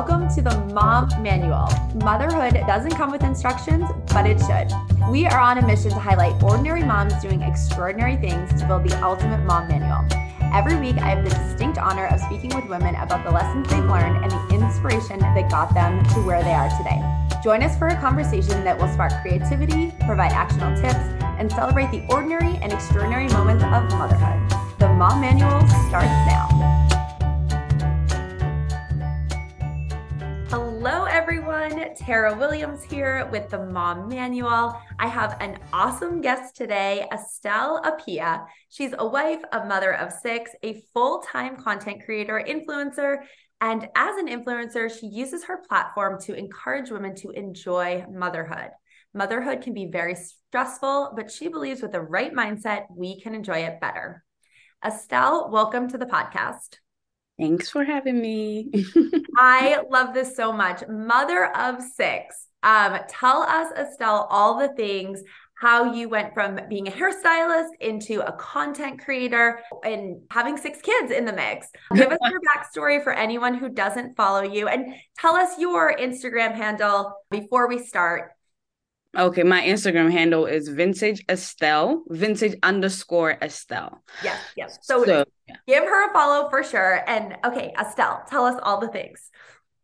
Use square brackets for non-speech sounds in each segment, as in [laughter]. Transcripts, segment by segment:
welcome to the Mom Manual. Motherhood doesn't come with instructions, but it should. We are on a mission to highlight ordinary moms doing extraordinary things to build the ultimate mom manual. Every week, I have the distinct honor of speaking with women about the lessons they've learned and the inspiration that got them to where they are today. Join us for a conversation that will spark creativity, provide actionable tips, and celebrate the ordinary and extraordinary moments of motherhood. The Mom Manual starts now. Tara Williams here with the Mom Manual. I have an awesome guest today, Estelle Appiah. She's a wife, a mother of six, a full time content creator, influencer, and as an influencer, she uses her platform to encourage women to enjoy motherhood. Motherhood can be very stressful, but she believes with the right mindset, we can enjoy it better. Estelle, welcome to the podcast. Thanks for having me. [laughs] I love this so much. Mother of six. Um, tell us, Estelle, all the things how you went from being a hairstylist into a content creator and having six kids in the mix. [laughs] Give us your backstory for anyone who doesn't follow you and tell us your Instagram handle before we start. Okay, my Instagram handle is vintage Estelle, vintage underscore Estelle. Yes, yes. So, so yeah. give her a follow for sure. And okay, Estelle, tell us all the things.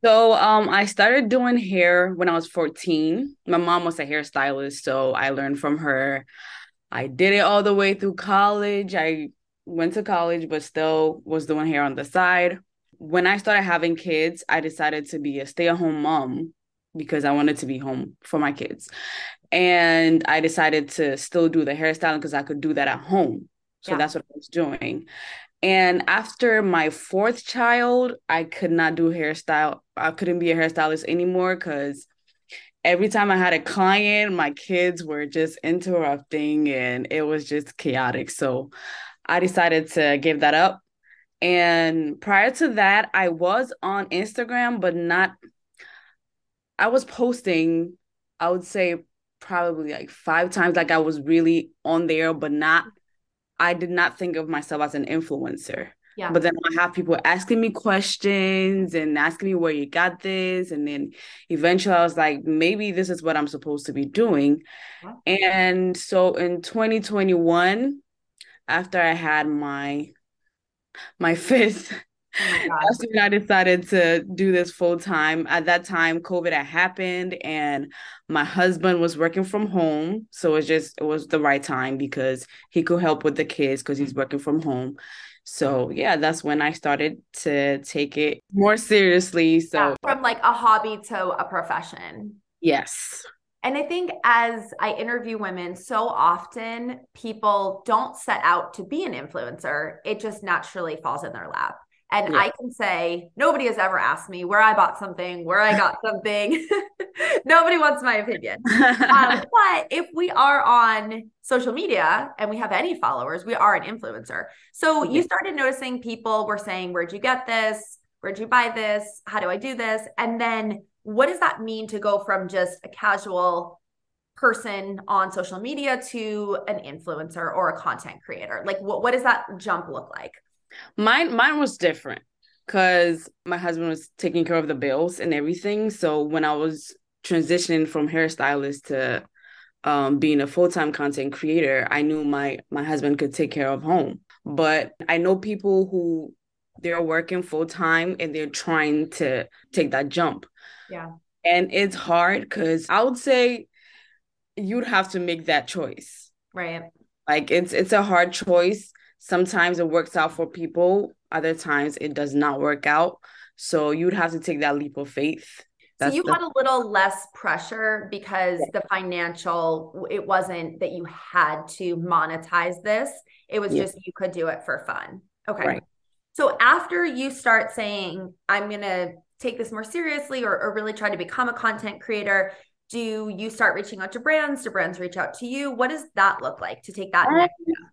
So um I started doing hair when I was 14. My mom was a hairstylist, so I learned from her. I did it all the way through college. I went to college but still was doing hair on the side. When I started having kids, I decided to be a stay-at-home mom because I wanted to be home for my kids. And I decided to still do the hairstyling because I could do that at home. So yeah. that's what I was doing. And after my fourth child, I could not do hairstyle. I couldn't be a hairstylist anymore because every time I had a client, my kids were just interrupting and it was just chaotic. So I decided to give that up. And prior to that, I was on Instagram, but not I was posting, I would say probably like five times, like I was really on there, but not, I did not think of myself as an influencer. Yeah. But then I have people asking me questions and asking me where you got this. And then eventually I was like, maybe this is what I'm supposed to be doing. And so in 2021, after I had my my [laughs] fifth Oh That's when I decided to do this full time. At that time, COVID had happened and my husband was working from home. So it was just, it was the right time because he could help with the kids because he's working from home. So yeah, that's when I started to take it more seriously. So yeah, from like a hobby to a profession. Yes. And I think as I interview women, so often people don't set out to be an influencer. It just naturally falls in their lap. And yeah. I can say, nobody has ever asked me where I bought something, where I got something. [laughs] nobody wants my opinion. um, [laughs] but if we are on social media and we have any followers, we are an influencer. So you started noticing people were saying, Where'd you get this? Where'd you buy this? How do I do this? And then what does that mean to go from just a casual person on social media to an influencer or a content creator? Like, what, what does that jump look like? Mine mine was different because my husband was taking care of the bills and everything. So when I was transitioning from hairstylist to um, being a full-time content creator, I knew my my husband could take care of home. But I know people who they're working full-time and they're trying to take that jump. Yeah. And it's hard because I would say you'd have to make that choice. Right. Like it's it's a hard choice sometimes it works out for people other times it does not work out. So you'd have to take that leap of faith. That's so you the- had a little less pressure because yeah. the financial it wasn't that you had to monetize this. It was yeah. just you could do it for fun. Okay. Right. so after you start saying i'm gonna take this more seriously or, or really try to become a content creator do you start reaching out to brands? Do brands reach out to you? What does that look like to take that um, next step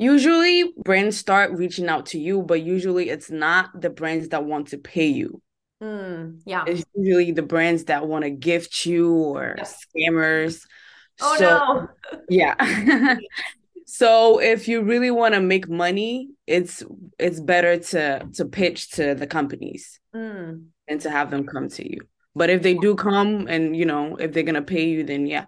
Usually brands start reaching out to you, but usually it's not the brands that want to pay you. Mm, yeah. It's usually the brands that want to gift you or scammers. Oh so, no. yeah. [laughs] So if you really want to make money, it's it's better to to pitch to the companies mm. and to have them come to you. But if they do come and you know if they're gonna pay you, then yeah.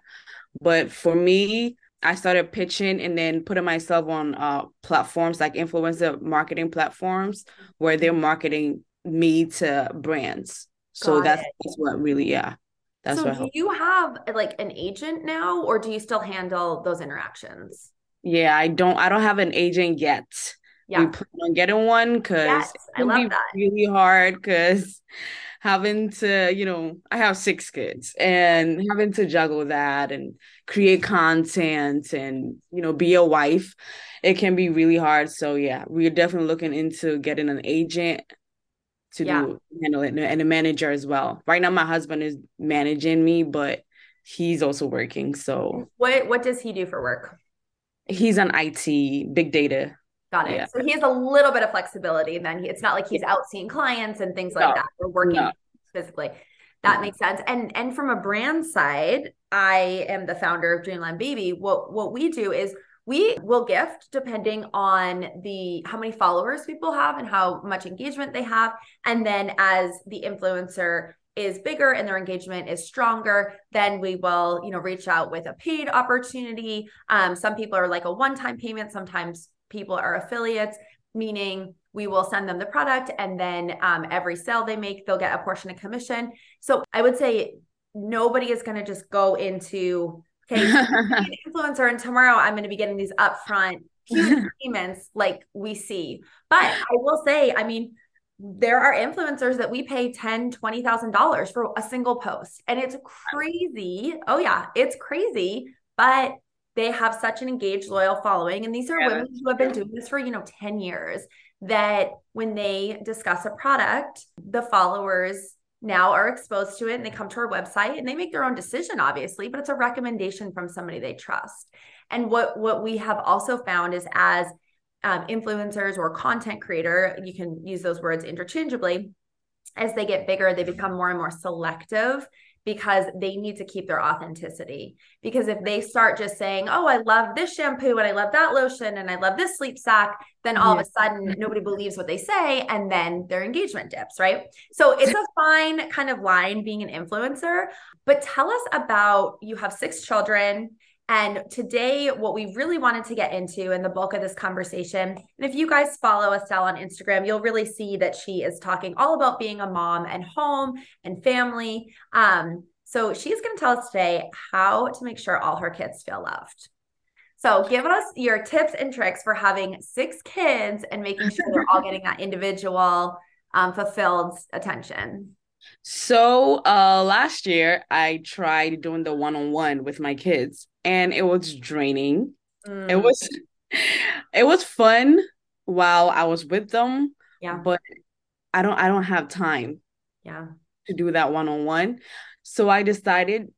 But for me, I started pitching and then putting myself on uh platforms like influencer marketing platforms where they're marketing me to brands. So that's, that's what really yeah. That's so do you have like an agent now or do you still handle those interactions? Yeah, I don't I don't have an agent yet. Yeah. We plan on getting one because yes, I be that. really hard because having to, you know, I have six kids and having to juggle that and create content and, you know, be a wife, it can be really hard. So yeah, we're definitely looking into getting an agent to yeah. do handle it and a manager as well. Right now my husband is managing me, but he's also working. So what what does he do for work? He's on IT, big data. Got it. Yeah. So he has a little bit of flexibility, and then he, it's not like he's out seeing clients and things like no. that. We're working no. physically. That makes sense. And and from a brand side, I am the founder of Dreamland Baby. What what we do is we will gift depending on the how many followers people have and how much engagement they have and then as the influencer is bigger and their engagement is stronger, then we will, you know, reach out with a paid opportunity. Um, some people are like a one-time payment. Sometimes people are affiliates, meaning we will send them the product and then um, every sale they make, they'll get a portion of commission. So I would say nobody is going to just go into, okay, [laughs] an influencer and tomorrow I'm going to be getting these upfront huge [laughs] payments like we see. But I will say, I mean, there are influencers that we pay ten, twenty thousand dollars for a single post, and it's crazy. Oh yeah, it's crazy, but they have such an engaged, loyal following, and these are yeah. women who have been doing this for you know ten years. That when they discuss a product, the followers now are exposed to it and they come to our website and they make their own decision obviously but it's a recommendation from somebody they trust and what what we have also found is as um, influencers or content creator, you can use those words interchangeably. As they get bigger, they become more and more selective because they need to keep their authenticity. Because if they start just saying, Oh, I love this shampoo and I love that lotion and I love this sleep sack, then all yeah. of a sudden nobody believes what they say and then their engagement dips, right? So it's a [laughs] fine kind of line being an influencer. But tell us about you have six children and today, what we really wanted to get into in the bulk of this conversation, and if you guys follow Estelle on Instagram, you'll really see that she is talking all about being a mom and home and family. Um, so she's going to tell us today how to make sure all her kids feel loved. So give us your tips and tricks for having six kids and making sure they're all getting that [laughs] individual, um, fulfilled attention. So uh last year I tried doing the one-on-one with my kids and it was draining. Mm. It was [laughs] it was fun while I was with them. Yeah. But I don't I don't have time. Yeah. To do that one-on-one. So I decided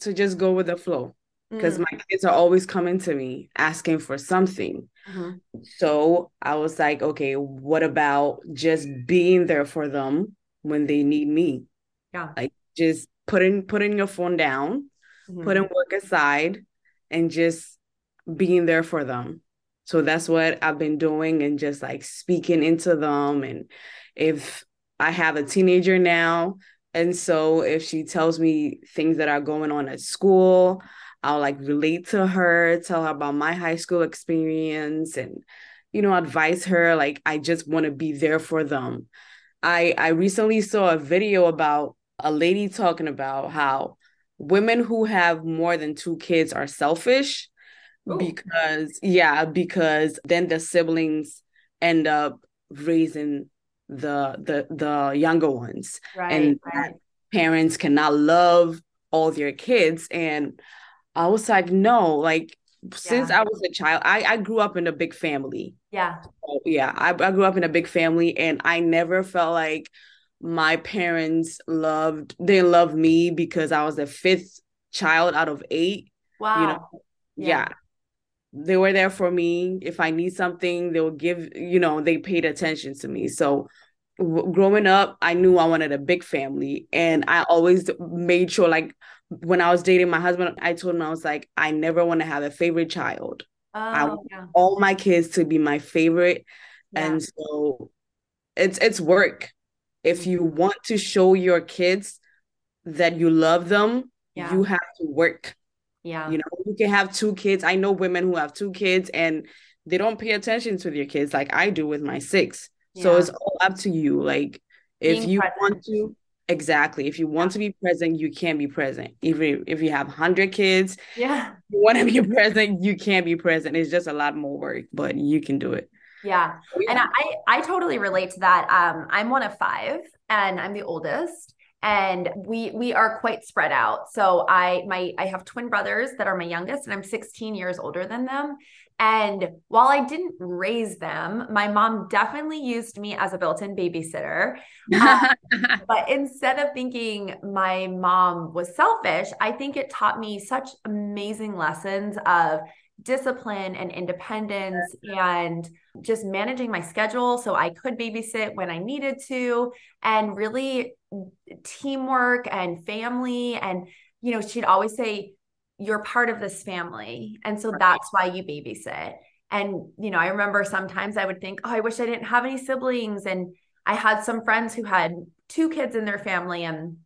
to just go with the flow because mm. my kids are always coming to me asking for something. Mm-hmm. So I was like, okay, what about just being there for them when they need me. Yeah. Like just putting putting your phone down, mm-hmm. putting work aside and just being there for them. So that's what I've been doing and just like speaking into them. And if I have a teenager now, and so if she tells me things that are going on at school, I'll like relate to her, tell her about my high school experience and, you know, advise her. Like, I just want to be there for them. I I recently saw a video about a lady talking about how women who have more than two kids are selfish Ooh. because yeah, because then the siblings end up raising the the the younger ones right, and right. parents cannot love all their kids and I was like no like since. I was a child, I, I grew up in a big family. Yeah. So, yeah. I, I grew up in a big family and I never felt like my parents loved, they loved me because I was the fifth child out of eight. Wow. You know, yeah. yeah. They were there for me. If I need something, they will give, you know, they paid attention to me. So w- growing up, I knew I wanted a big family and I always made sure like when I was dating my husband, I told him I was like, I never want to have a favorite child. Oh, I want yeah. all my kids to be my favorite. Yeah. And so it's it's work. If you Mm-hmm. want to show your kids that you love them, Yeah. you have to work. Yeah. You know, you can have two kids. I know women who have two kids and they don't pay attention to their kids like I do with my six. So it's all up to you. Like if Being you present. want to, exactly. If you want to be present, you can be present. Even if you have 100 kids, Yeah. you want to be [laughs] present, you can be present. It's just a lot more work, but you can do it. Yeah. And. I, I totally relate to that. Um, I'm one of five and I'm the oldest. And we we are quite spread out. So I my I have twin brothers that are my youngest, and I'm 16 years older than them. And while I didn't raise them, my mom definitely used me as a built-in babysitter. Um, [laughs] but instead of thinking my mom was selfish, I think it taught me such amazing lessons of discipline and independence and just managing my schedule so I could babysit when I needed to and really teamwork and family and you know she'd always say you're part of this family and so Right. that's why you babysit and you know I remember sometimes I would think oh I wish I didn't have any siblings and I had some friends who had two kids in their family and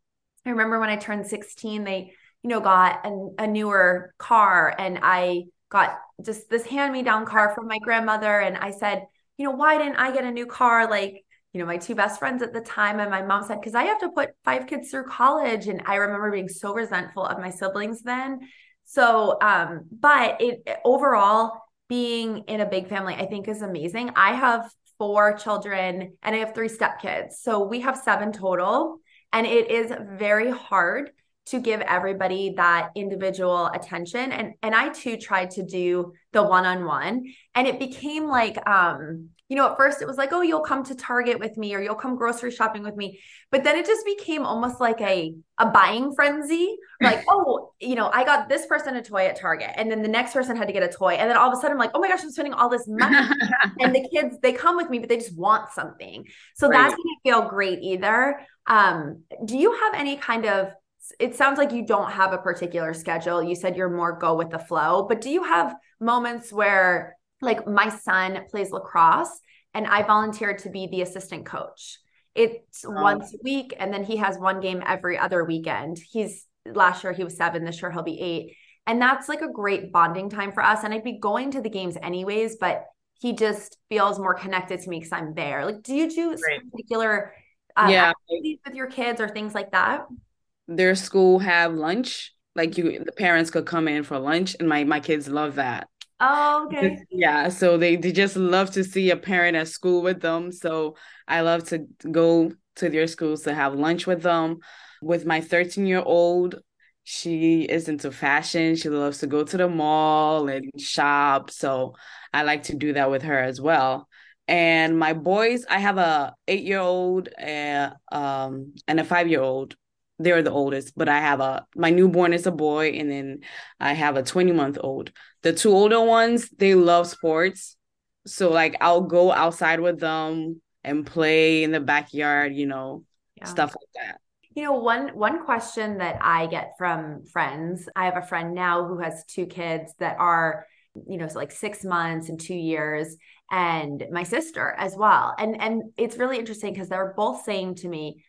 I remember when I turned 16 they you know got a, a newer car and I got just this hand me down car from my grandmother. And I said, you know, why didn't I get a new car? Like, you know, my two best friends at the time. And my mom said, because I have to put five kids through college. And I remember being so resentful of my siblings then. So, um, but it overall, being in a big family, I think is amazing. I have four children and I have three stepkids. So we have seven total. And it is very hard to give everybody that individual attention. And and I too tried to do the one-on-one and it became like um you know at first it was like oh you'll come to Target with me or you'll come grocery shopping with me. But then it just became almost like a a buying frenzy [laughs] like oh you know I got this person a toy at Target and then the next person had to get a toy. And then all of a sudden I'm like oh my gosh I'm spending all this money. [laughs] And the kids they come with me but they just want something. So that Right. didn't feel great either. Um do you have any kind of it sounds like you don't have a particular schedule. You said you're more go with the flow, but do you have moments where, like, my son plays lacrosse and I volunteered to be the assistant coach? It's Oh. once a week, and then he has one game every other weekend. He's last year he was seven, this year he'll be eight. And that's like a great bonding time for us. And I'd be going to the games anyways, but he just feels more connected to me because I'm there. Like, do you do Right. particular um, Yeah. activities with your kids or things like that? Their school have lunch. Like you the parents could come in for lunch and my my kids love that. Oh, okay. Yeah, so they, they just love to see a parent at school with them. So I love to go to their schools to have lunch with them. With my 13 year old, she is into fashion. She loves to go to the mall and shop. So I like to do that with her as well. And my boys, I have a eight year old uh, um, and a five year old. They're the oldest, but I have a my newborn is a boy, and then I have a 20 month old the two older ones they love sports so like i'll go outside with them and play in the backyard you know Yeah. stuff like that You know, one one question that I get from friends, I have a friend now who has two kids that are, you know, so like six months and two years, and my sister as well. And and it's really interesting because they're both saying to me,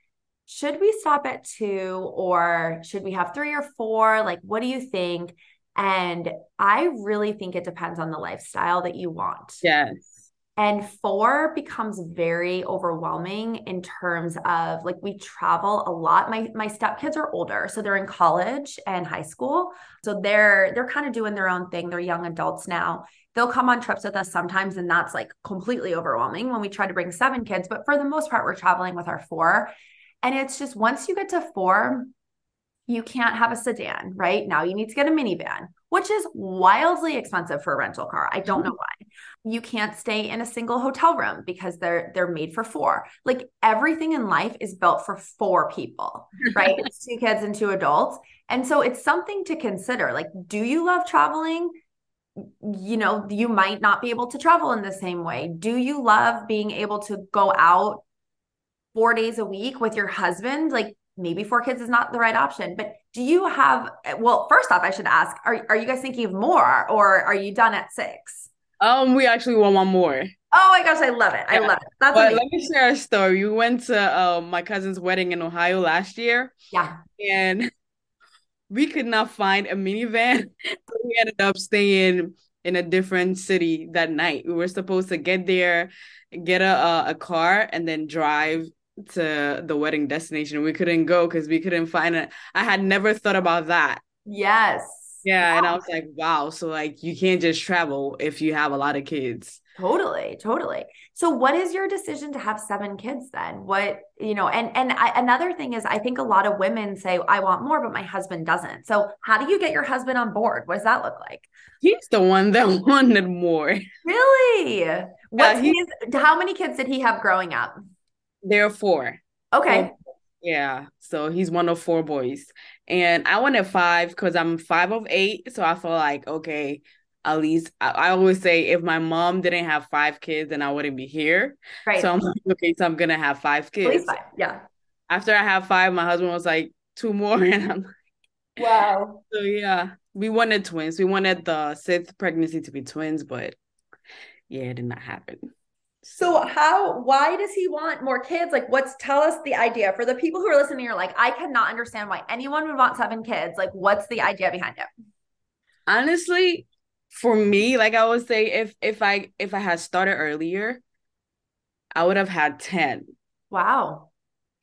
should we stop at two or should we have three or four? Like, what do you think? And I really think it depends on the lifestyle that you want. yes And four becomes very overwhelming in terms of like we travel a lot. My my stepkids are older, so they're in college and high school. So they're they're kind of doing their own thing. They're young adults now. They'll come on trips with us sometimes, and that's like completely overwhelming when we try to bring seven kids. But for the most part, we're traveling with our four. And it's just once you get to four, you can't have a sedan, right? Now you need to get a minivan, which is wildly expensive for a rental car. I don't know mm-hmm. why. You can't stay in a single hotel room because they're they're made for four. Like everything in life is built for four people, right? [laughs] it's two kids and two adults. And so it's something to consider. Like do you love traveling? You know, you might not be able to travel in the same way. Do you love being able to go out four days a week with your husband, like maybe four kids is not the right option. But do you have, well, first off, I should ask, are, are you guys thinking of more or are you done at six? Um, we actually want one more. Oh my gosh, I love it. I love it. That's but let me share a story. We went to uh, my cousin's wedding in Ohio last year. Yeah. And [laughs] we could not find a minivan. [laughs] so we ended up staying in a different city that night. We were supposed to get there, get a a car, and then drive to the wedding destination. We couldn't go because we couldn't find it. I had never thought about that. Yes. Yeah, wow. and I was like, wow. So like you can't just travel if you have a lot of kids. Totally, totally. So what is your decision to have seven kids then? What, you know, and and I, another thing is I think a lot of women say I want more but my husband doesn't. So how do you get your husband on board? What does that look like? He's the one that [laughs] wanted more. Really? What's yeah, his, how many kids did he have growing up? There are four. Okay. Four. Yeah. So he's one of four boys. And I wanted five because I'm five of eight. So I feel like, okay, at least I, I, always say if my mom didn't have five kids, then I wouldn't be here. Right. So I'm like, okay, so I'm gonna have five kids. Five. Yeah. After I have five, my husband was like, two more. [laughs] And I'm like, Wow. [laughs] So yeah, we wanted twins. We wanted the sixth pregnancy to be twins, but yeah, it did not happen. So how why does he want more kids? Like what's tell us the idea for the people who are listening you're like I cannot understand why anyone would want seven kids. Like what's the idea behind it? Honestly, for me, like I would say if if I if I had started earlier, I would have had 10. Wow.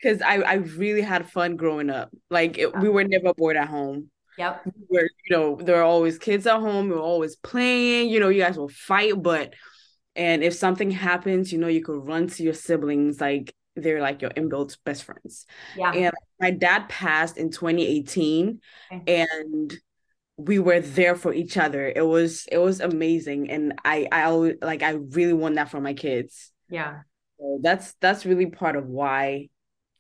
Cuz I I really had fun growing up. Like it, yeah. we were never bored at home. Yep. We were, you know, there were always kids at home, we were always playing, you know, you guys will fight, but and if something happens, you know, you could run to your siblings like they're like your inbuilt best friends. Yeah. And my dad passed in 2018 okay. and we were there for each other. It was it was amazing and I I always like I really want that for my kids. Yeah. So that's that's really part of why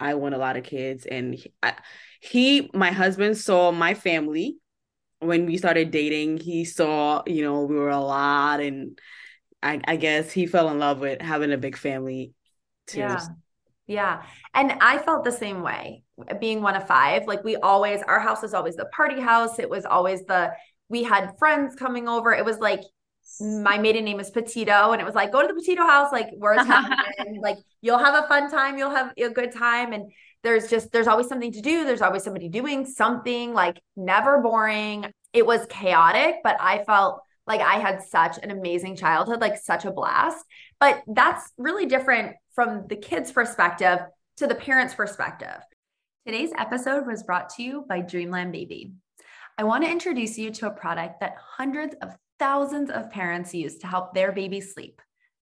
I want a lot of kids and he, I, he my husband saw my family when we started dating. He saw, you know, we were a lot and I, I guess he fell in love with having a big family too. Yeah. Yeah. And I felt the same way being one of five. Like we always, our house was always the party house. It was always the, we had friends coming over. It was like, my maiden name is Petito, and it was like, go to the Petito house. Like, where's [laughs] happening? like, you'll have a fun time. You'll have a good time. And there's just, there's always something to do. There's always somebody doing something, like, never boring. It was chaotic, but I felt like I had such an amazing childhood, like such a blast. But that's really different from the kids' perspective to the parents' perspective. Today's episode was brought to you by Dreamland Baby. I want to introduce you to a product that hundreds of thousands of parents use to help their baby sleep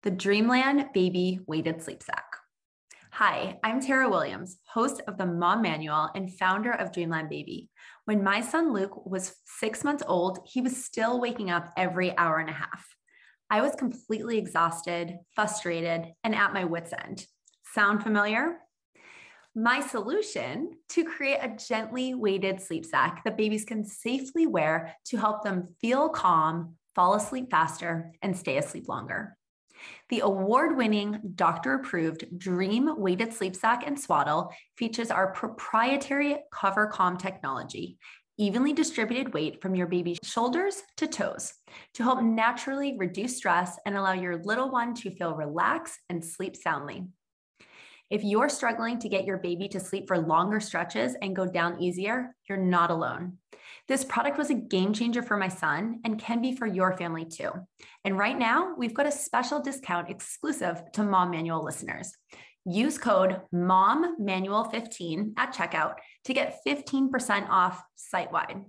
the Dreamland Baby Weighted Sleep Sack. Hi, I'm Tara Williams, host of the Mom Manual and founder of Dreamland Baby. When my son Luke was six months old, he was still waking up every hour and a half. I was completely exhausted, frustrated, and at my wits' end. Sound familiar? My solution to create a gently weighted sleep sack that babies can safely wear to help them feel calm, fall asleep faster, and stay asleep longer. The award winning, doctor approved Dream Weighted Sleep Sack and Swaddle features our proprietary Cover Calm technology, evenly distributed weight from your baby's shoulders to toes to help naturally reduce stress and allow your little one to feel relaxed and sleep soundly. If you're struggling to get your baby to sleep for longer stretches and go down easier, you're not alone. This product was a game changer for my son and can be for your family too. And right now, we've got a special discount exclusive to Mom Manual listeners. Use code MOMMANUAL15 at checkout to get 15% off site wide.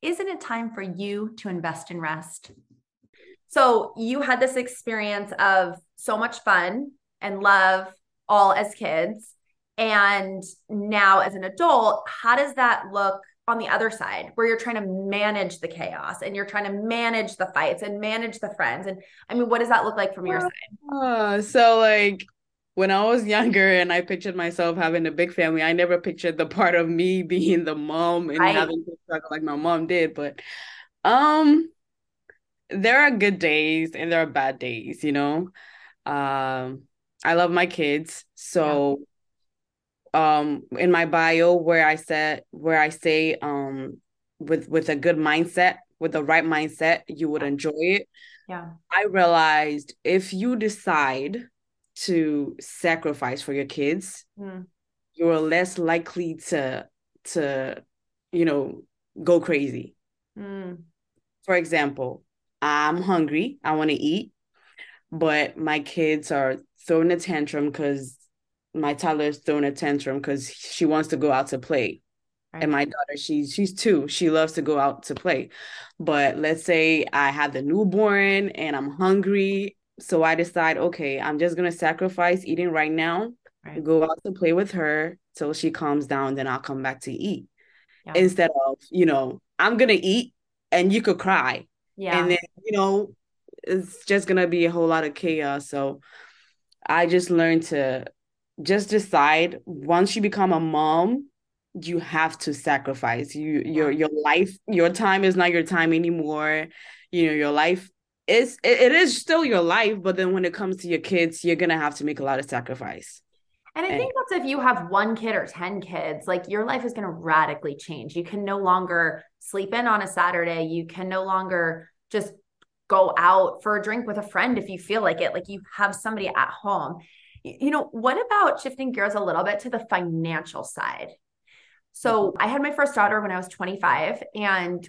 Isn't it time for you to invest in rest? So, you had this experience of so much fun and love all as kids. And now, as an adult, how does that look on the other side where you're trying to manage the chaos and you're trying to manage the fights and manage the friends? And I mean, what does that look like from your side? Uh, so, like, when I was younger and I pictured myself having a big family, I never pictured the part of me [laughs] being the mom and right. having to struggle like my mom did. But um there are good days and there are bad days, you know. Um I love my kids. So um in my bio where I said where I say um with with a good mindset, with the right mindset, you would enjoy it. Yeah. I realized if you decide to sacrifice for your kids, Mm. you're less likely to to you know go crazy. Mm. For example, I'm hungry, I want to eat, but my kids are throwing a tantrum because my toddler is throwing a tantrum because she wants to go out to play. Right. And my daughter, she's she's two. She loves to go out to play. But let's say I have the newborn and I'm hungry. So I decide, okay, I'm just gonna sacrifice eating right now, Right. go out to play with her till she calms down, then I'll come back to eat. Yeah. Instead of, you know, I'm gonna eat and you could cry. Yeah. And then, you know, it's just gonna be a whole lot of chaos. So I just learned to just decide once you become a mom, you have to sacrifice. You your your life, your time is not your time anymore. You know, your life is it, it is still your life, but then when it comes to your kids, you're gonna have to make a lot of sacrifice. And I think that's if you have one kid or 10 kids, like your life is going to radically change. You can no longer sleep in on a Saturday. You can no longer just go out for a drink with a friend if you feel like it. Like you have somebody at home. You know, what about shifting gears a little bit to the financial side? So mm-hmm. I had my first daughter when I was 25, and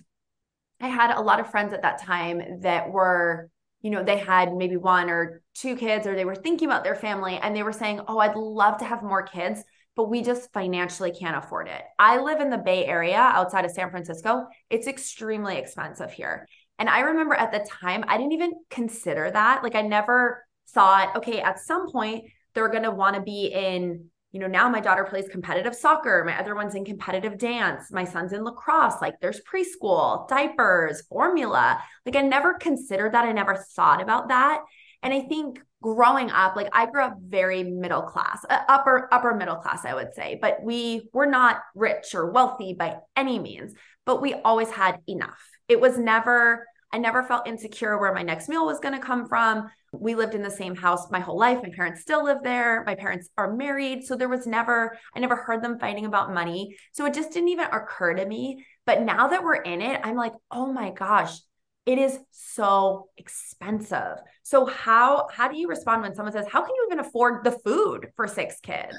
I had a lot of friends at that time that were, you know, they had maybe one or two kids, or they were thinking about their family and they were saying, Oh, I'd love to have more kids, but we just financially can't afford it. I live in the Bay Area outside of San Francisco. It's extremely expensive here. And I remember at the time, I didn't even consider that. Like, I never thought, okay, at some point, they're going to want to be in you know, now my daughter plays competitive soccer. My other one's in competitive dance. My son's in lacrosse. Like there's preschool, diapers, formula. Like I never considered that. I never thought about that. And I think growing up, like I grew up very middle class, uh, upper upper middle class, I would say. But we were not rich or wealthy by any means. But we always had enough. It was never. I never felt insecure where my next meal was going to come from we lived in the same house my whole life. My parents still live there. My parents are married. So there was never, I never heard them fighting about money. So it just didn't even occur to me. But now that we're in it, I'm like, oh my gosh, it is so expensive. So how how do you respond when someone says, How can you even afford the food for six kids?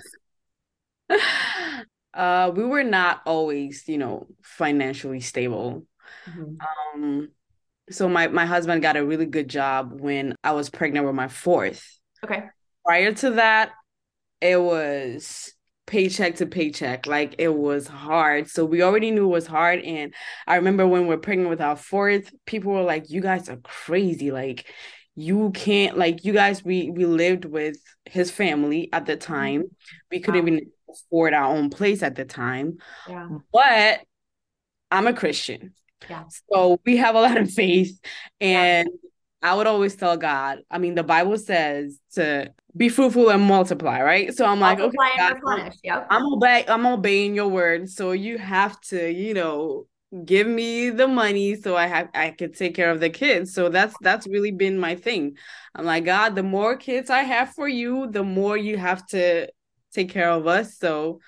[laughs] uh we were not always, you know, financially stable. Mhm. Um so my my husband got a really good job when I was pregnant with my fourth. Okay. Prior to that, it was paycheck to paycheck. Like it was hard. So we already knew it was hard. And I remember when we are pregnant with our fourth, people were like, You guys are crazy. Like you can't like you guys we we lived with his family at the mm-hmm. time. We couldn't Wow. even afford our own place at the time. Yeah. But I'm a Christian. Yeah. So we have a lot of faith. Yeah. And I would always tell God, I mean, the Bible says to be fruitful and multiply, right? So I'm like, okay, God, replenish. Yep. I'm obey I'm obeying your word. So you have to, you know, give me the money so I have I could take care of the kids. So that's that's really been my thing. I'm like, God, the more kids I have for you, the more you have to take care of us. So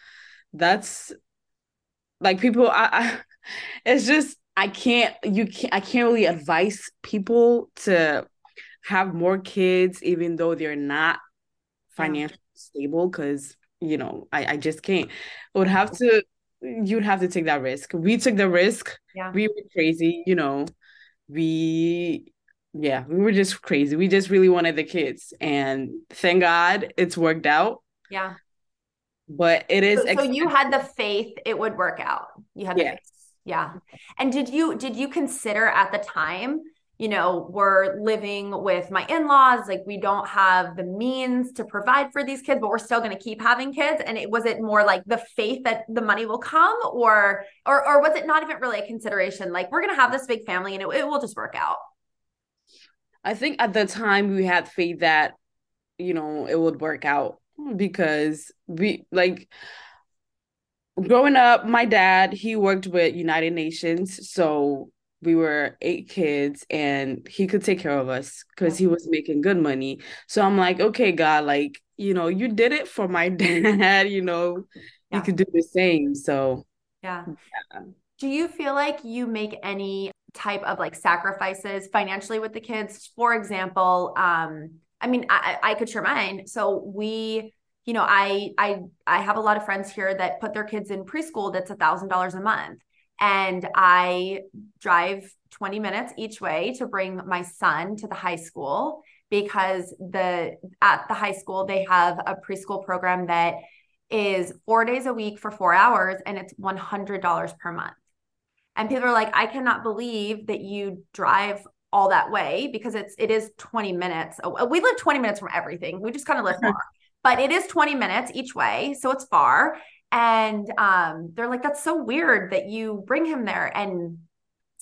that's like people I, I [laughs] it's just I can't you can't I can't really advise people to have more kids even though they're not financially stable because you know I, I just can't. It would have to you'd have to take that risk. We took the risk. Yeah. We were crazy, you know. We yeah, we were just crazy. We just really wanted the kids. And thank God it's worked out. Yeah. But it is So, so you had the faith it would work out. You had the Yeah. faith. Yeah. And did you did you consider at the time, you know, we're living with my in-laws, like we don't have the means to provide for these kids, but we're still going to keep having kids and it was it more like the faith that the money will come or or or was it not even really a consideration like we're going to have this big family and it, it will just work out. I think at the time we had faith that, you know, it would work out because we like growing up, my dad, he worked with United Nations. So we were eight kids and he could take care of us because he was making good money. So I'm like, okay, God, like you know, you did it for my [laughs] dad, you know, yeah. you could do the same. So, yeah. yeah. Do you feel like you make any type of like sacrifices financially with the kids? For example, um, I mean, I, I could share mine. So we, you know, I I I have a lot of friends here that put their kids in preschool that's a thousand dollars a month. And I drive 20 minutes each way to bring my son to the high school because the at the high school they have a preschool program that is four days a week for four hours and it's $100 per month. And people are like, I cannot believe that you drive all that way because it's it is 20 minutes. We live 20 minutes from everything. We just kind of live [laughs] far. But it is 20 minutes each way, so it's far. And um, they're like, that's so weird that you bring him there. And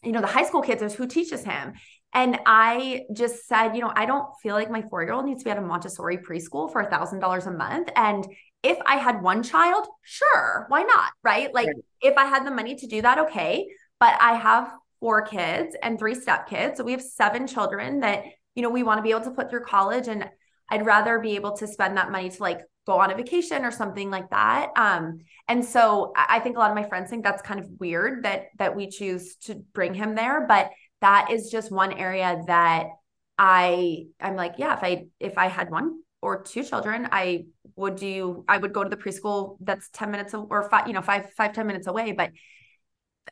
you know, the high school kids is who teaches him. And I just said, you know, I don't feel like my four year old needs to be at a Montessori preschool for a thousand dollars a month. And if I had one child, sure, why not? Right. Like right. if I had the money to do that, okay. But I have four kids and three step kids. So we have seven children that, you know, we want to be able to put through college. And I'd rather be able to spend that money to like go on a vacation or something like that. Um, and so I think a lot of my friends think that's kind of weird that that we choose to bring him there. But that is just one area that I I'm like, yeah, if I if I had one or two children, I would do I would go to the preschool that's 10 minutes or five, you know, five, five, 10 minutes away. But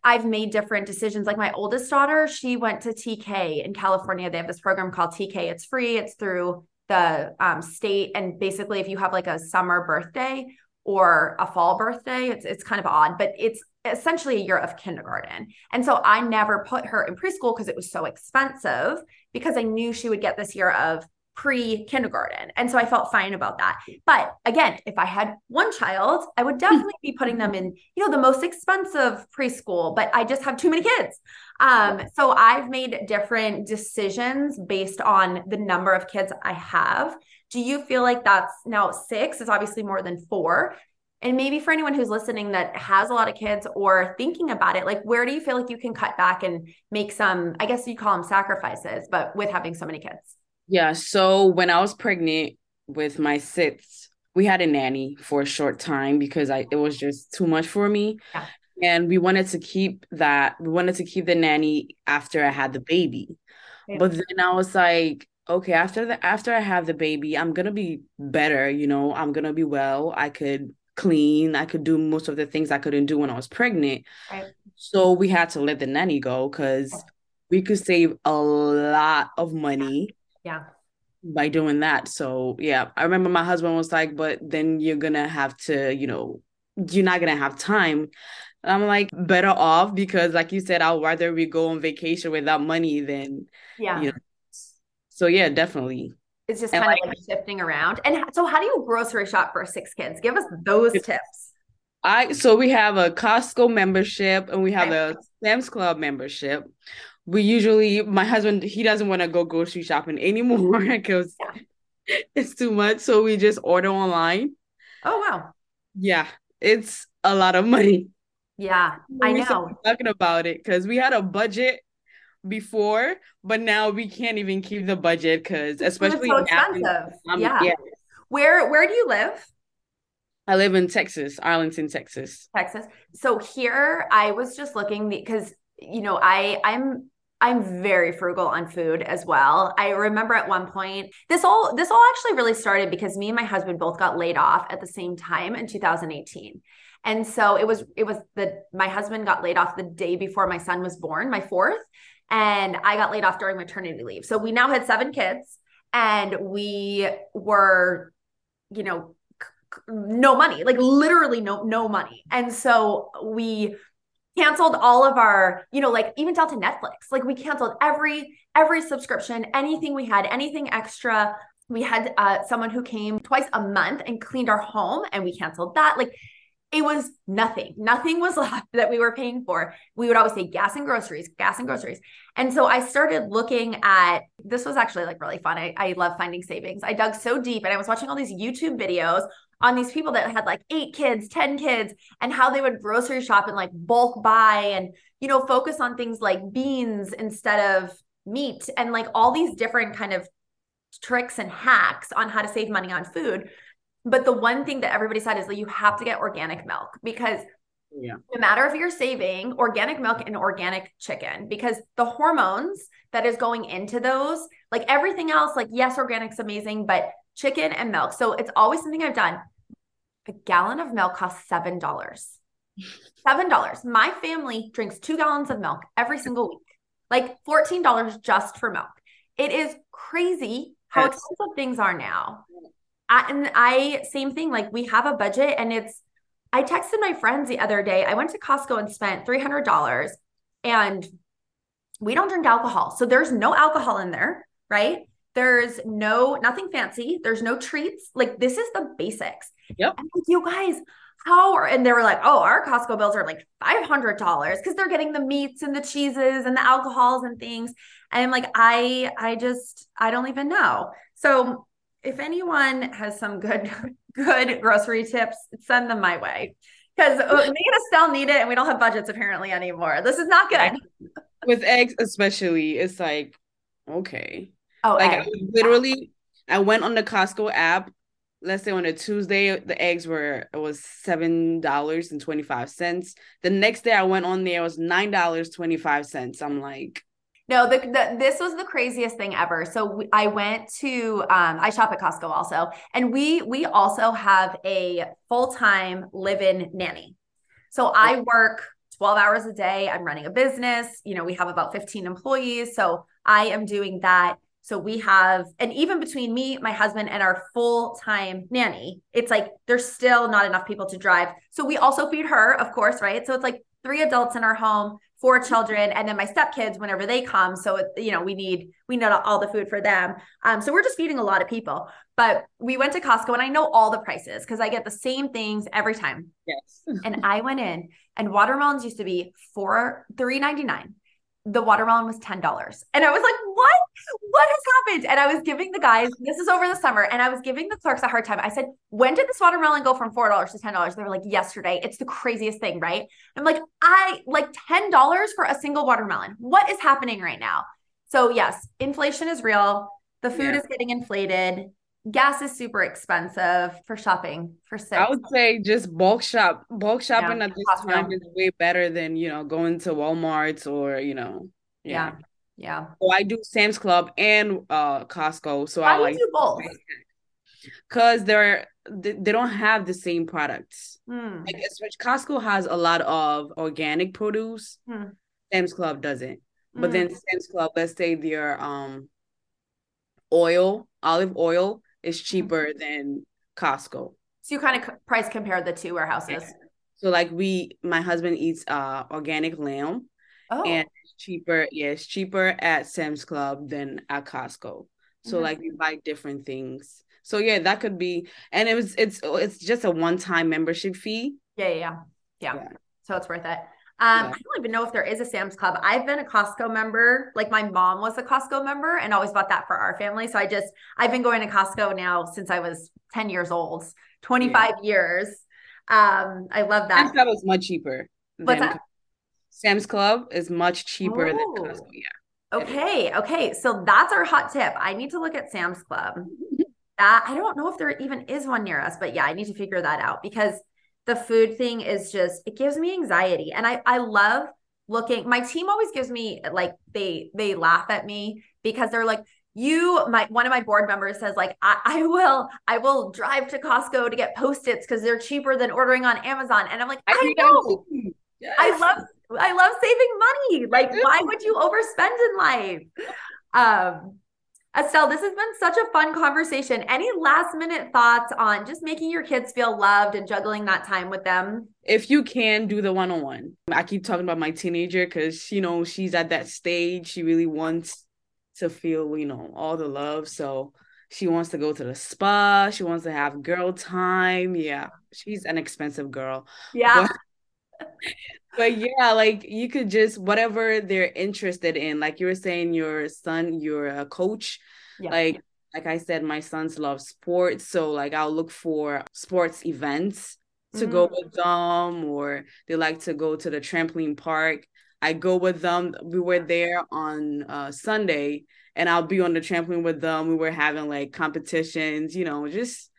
I've made different decisions. Like my oldest daughter, she went to TK in California. They have this program called TK. It's free. It's through the um, state. And basically, if you have like a summer birthday or a fall birthday, it's it's kind of odd, but it's essentially a year of kindergarten. And so I never put her in preschool because it was so expensive because I knew she would get this year of pre kindergarten. And so I felt fine about that. But again, if I had one child, I would definitely be putting them in, you know, the most expensive preschool, but I just have too many kids. Um, so I've made different decisions based on the number of kids I have. Do you feel like that's now six is obviously more than four? And maybe for anyone who's listening that has a lot of kids or thinking about it, like where do you feel like you can cut back and make some, I guess you call them sacrifices, but with having so many kids? Yeah. So when I was pregnant with my sixth, we had a nanny for a short time because I it was just too much for me. Yeah. And we wanted to keep that, we wanted to keep the nanny after I had the baby. Yeah. But then I was like, okay, after the after I have the baby, I'm gonna be better, you know, I'm gonna be well. I could clean. I could do most of the things I couldn't do when I was pregnant. Right. So we had to let the nanny go because we could save a lot of money. Yeah. By doing that. So yeah, I remember my husband was like, but then you're gonna have to, you know, you're not gonna have time. And I'm like, better off because like you said, I'd rather we go on vacation without money than yeah. You know. So yeah, definitely it's just kind like, of like shifting around. And so, how do you grocery shop for six kids? Give us those tips. I so we have a Costco membership and we have okay. a Sam's Club membership. We usually, my husband, he doesn't want to go grocery shopping anymore [laughs] because it's too much. So we just order online. Oh wow! Yeah, it's a lot of money. Yeah, I know. Talking about it because we had a budget before, but now we can't even keep the budget because especially so expensive. Yeah. yeah. Where where do you live? I live in Texas, Arlington, Texas. Texas. So here I was just looking because you know, I I'm I'm very frugal on food as well. I remember at one point this all this all actually really started because me and my husband both got laid off at the same time in 2018. And so it was it was the my husband got laid off the day before my son was born, my fourth and I got laid off during maternity leave. So we now had seven kids and we were, you know, no money, like literally no no money. And so we canceled all of our, you know, like even down to Netflix. Like we canceled every every subscription, anything we had, anything extra. We had uh, someone who came twice a month and cleaned our home, and we canceled that. Like it was nothing. Nothing was [laughs] left that we were paying for. We would always say gas and groceries, gas and groceries. And so I started looking at this was actually like really fun. I, I love finding savings. I dug so deep and I was watching all these YouTube videos on these people that had like eight kids, 10 kids, and how they would grocery shop and like bulk buy and, you know, focus on things like beans instead of meat and like all these different kind of tricks and hacks on how to save money on food But the one thing that everybody said is that you have to get organic milk because yeah. no matter if you're saving organic milk and organic chicken, because the hormones that is going into those, like everything else, like yes, organic's amazing, but chicken and milk. So it's always something I've done. A gallon of milk costs seven dollars. Seven dollars. My family drinks two gallons of milk every single week, like fourteen dollars just for milk. It is crazy how yes. expensive things are now. I, and I same thing. Like we have a budget, and it's. I texted my friends the other day. I went to Costco and spent three hundred dollars, and we don't drink alcohol, so there's no alcohol in there, right? There's no nothing fancy. There's no treats. Like this is the basics. Yep. And like, you guys, how are and they were like, oh, our Costco bills are like five hundred dollars because they're getting the meats and the cheeses and the alcohols and things. And I'm like, I I just I don't even know. So if anyone has some good [laughs] good grocery tips, send them my way. Because uh, me and Estelle need it and we don't have budgets apparently anymore. This is not good. With eggs, especially, it's like, okay. Oh, like I literally, I went on the Costco app. Let's say on a Tuesday, the eggs were it was seven dollars and twenty five cents. The next day, I went on there, it was nine dollars twenty five cents. I'm like, no, the, the, this was the craziest thing ever. So we, I went to um, I shop at Costco also, and we we also have a full time live in nanny. So I work 12 hours a day. I'm running a business. You know, we have about 15 employees, so I am doing that. So we have, and even between me, my husband, and our full time nanny, it's like there's still not enough people to drive. So we also feed her, of course, right? So it's like three adults in our home, four children, and then my stepkids whenever they come. So it, you know, we need we need all the food for them. Um, so we're just feeding a lot of people. But we went to Costco, and I know all the prices because I get the same things every time. Yes. [laughs] and I went in, and watermelons used to be four three ninety nine the watermelon was $10. And I was like, what? What has happened? And I was giving the guys, this is over the summer, and I was giving the clerks a hard time. I said, when did this watermelon go from $4 to $10? They were like, yesterday. It's the craziest thing, right? I'm like, I like $10 for a single watermelon. What is happening right now? So, yes, inflation is real. The food yeah. is getting inflated gas is super expensive for shopping for six. I would say just bulk shop. Bulk shopping yeah, at this time is way better than you know going to Walmart's or you know. Yeah. Yeah. Yeah. So I do Sam's Club and uh Costco. So Why I like do both. Because they're they, they don't have the same products. Mm. Like Costco has a lot of organic produce. Mm. Sam's Club doesn't. But mm. then Sam's Club, let's say their um oil, olive oil is cheaper than Costco. So you kind of price compare the two warehouses. Yeah. So like we, my husband eats uh organic lamb, oh. and cheaper. Yeah, it's cheaper at Sam's Club than at Costco. So mm-hmm. like we buy different things. So yeah, that could be, and it was it's it's just a one time membership fee. Yeah, yeah, yeah, yeah. yeah. So it's worth it. Um, yeah. I don't even know if there is a Sam's Club. I've been a Costco member. Like my mom was a Costco member and always bought that for our family. So I just I've been going to Costco now since I was 10 years old, 25 yeah. years. Um, I love that. Sam's Club is much cheaper. What's that? Sam's Club is much cheaper than Costco. Oh. Yeah. Okay. Okay. So that's our hot tip. I need to look at Sam's Club. [laughs] that I don't know if there even is one near us, but yeah, I need to figure that out because the food thing is just it gives me anxiety and i i love looking my team always gives me like they they laugh at me because they're like you my one of my board members says like I, I will i will drive to costco to get post-its because they're cheaper than ordering on amazon and i'm like i, I know yes. i love i love saving money like why would you overspend in life um Estelle, this has been such a fun conversation. Any last minute thoughts on just making your kids feel loved and juggling that time with them? If you can do the one on one, I keep talking about my teenager because, you know, she's at that stage. She really wants to feel, you know, all the love. So she wants to go to the spa. She wants to have girl time. Yeah, she's an expensive girl. Yeah. But, but yeah, like you could just whatever they're interested in. Like you were saying, your son, you're a coach. Yeah. Like like I said, my sons love sports, so like I'll look for sports events to mm-hmm. go with them, or they like to go to the trampoline park. I go with them. We were there on uh, Sunday, and I'll be on the trampoline with them. We were having like competitions, you know, just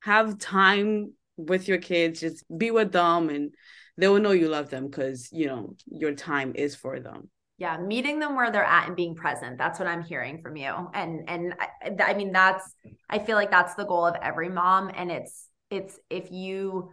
have time with your kids, just be with them and they will know you love them because you know your time is for them. Yeah meeting them where they're at and being present that's what i'm hearing from you. And and I, I, mean that's i feel like that's the goal of every mom and it's it's if you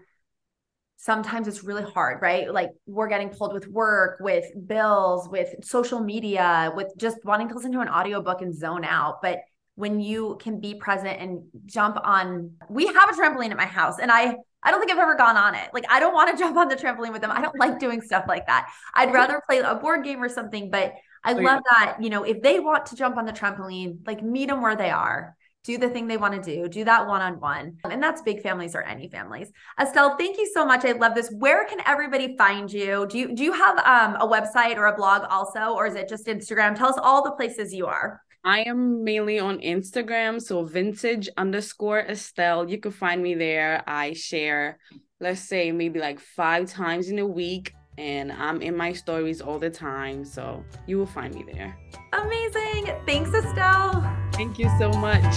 sometimes it's really hard right? Like we're getting pulled with work with bills with social media with just wanting to listen to an audiobook and zone out. But when you can be present and jump on we have a trampoline at my house and i I don't think I've ever gone on it. Like, I don't want to [laughs] jump on the trampoline with them. I don't [laughs] like doing stuff like that. I'd rather play a board game or something. But I oh, love that, you know, if they want to jump on the trampoline, like meet them where they are, do the thing they want to do, do that one on one. And that's big families or any families. Estelle, thank you so much. I love this. Where can everybody find you? Do you do you have um, a website or a blog also, or is it just Instagram? Tell us all the places you are. I am mainly on Instagram, so vintage underscore Estelle. You can find me there. I share, let's say, maybe like five times in a week, and I'm in my stories all the time. So you will find me there. Amazing. Thanks, Estelle. Thank you so much.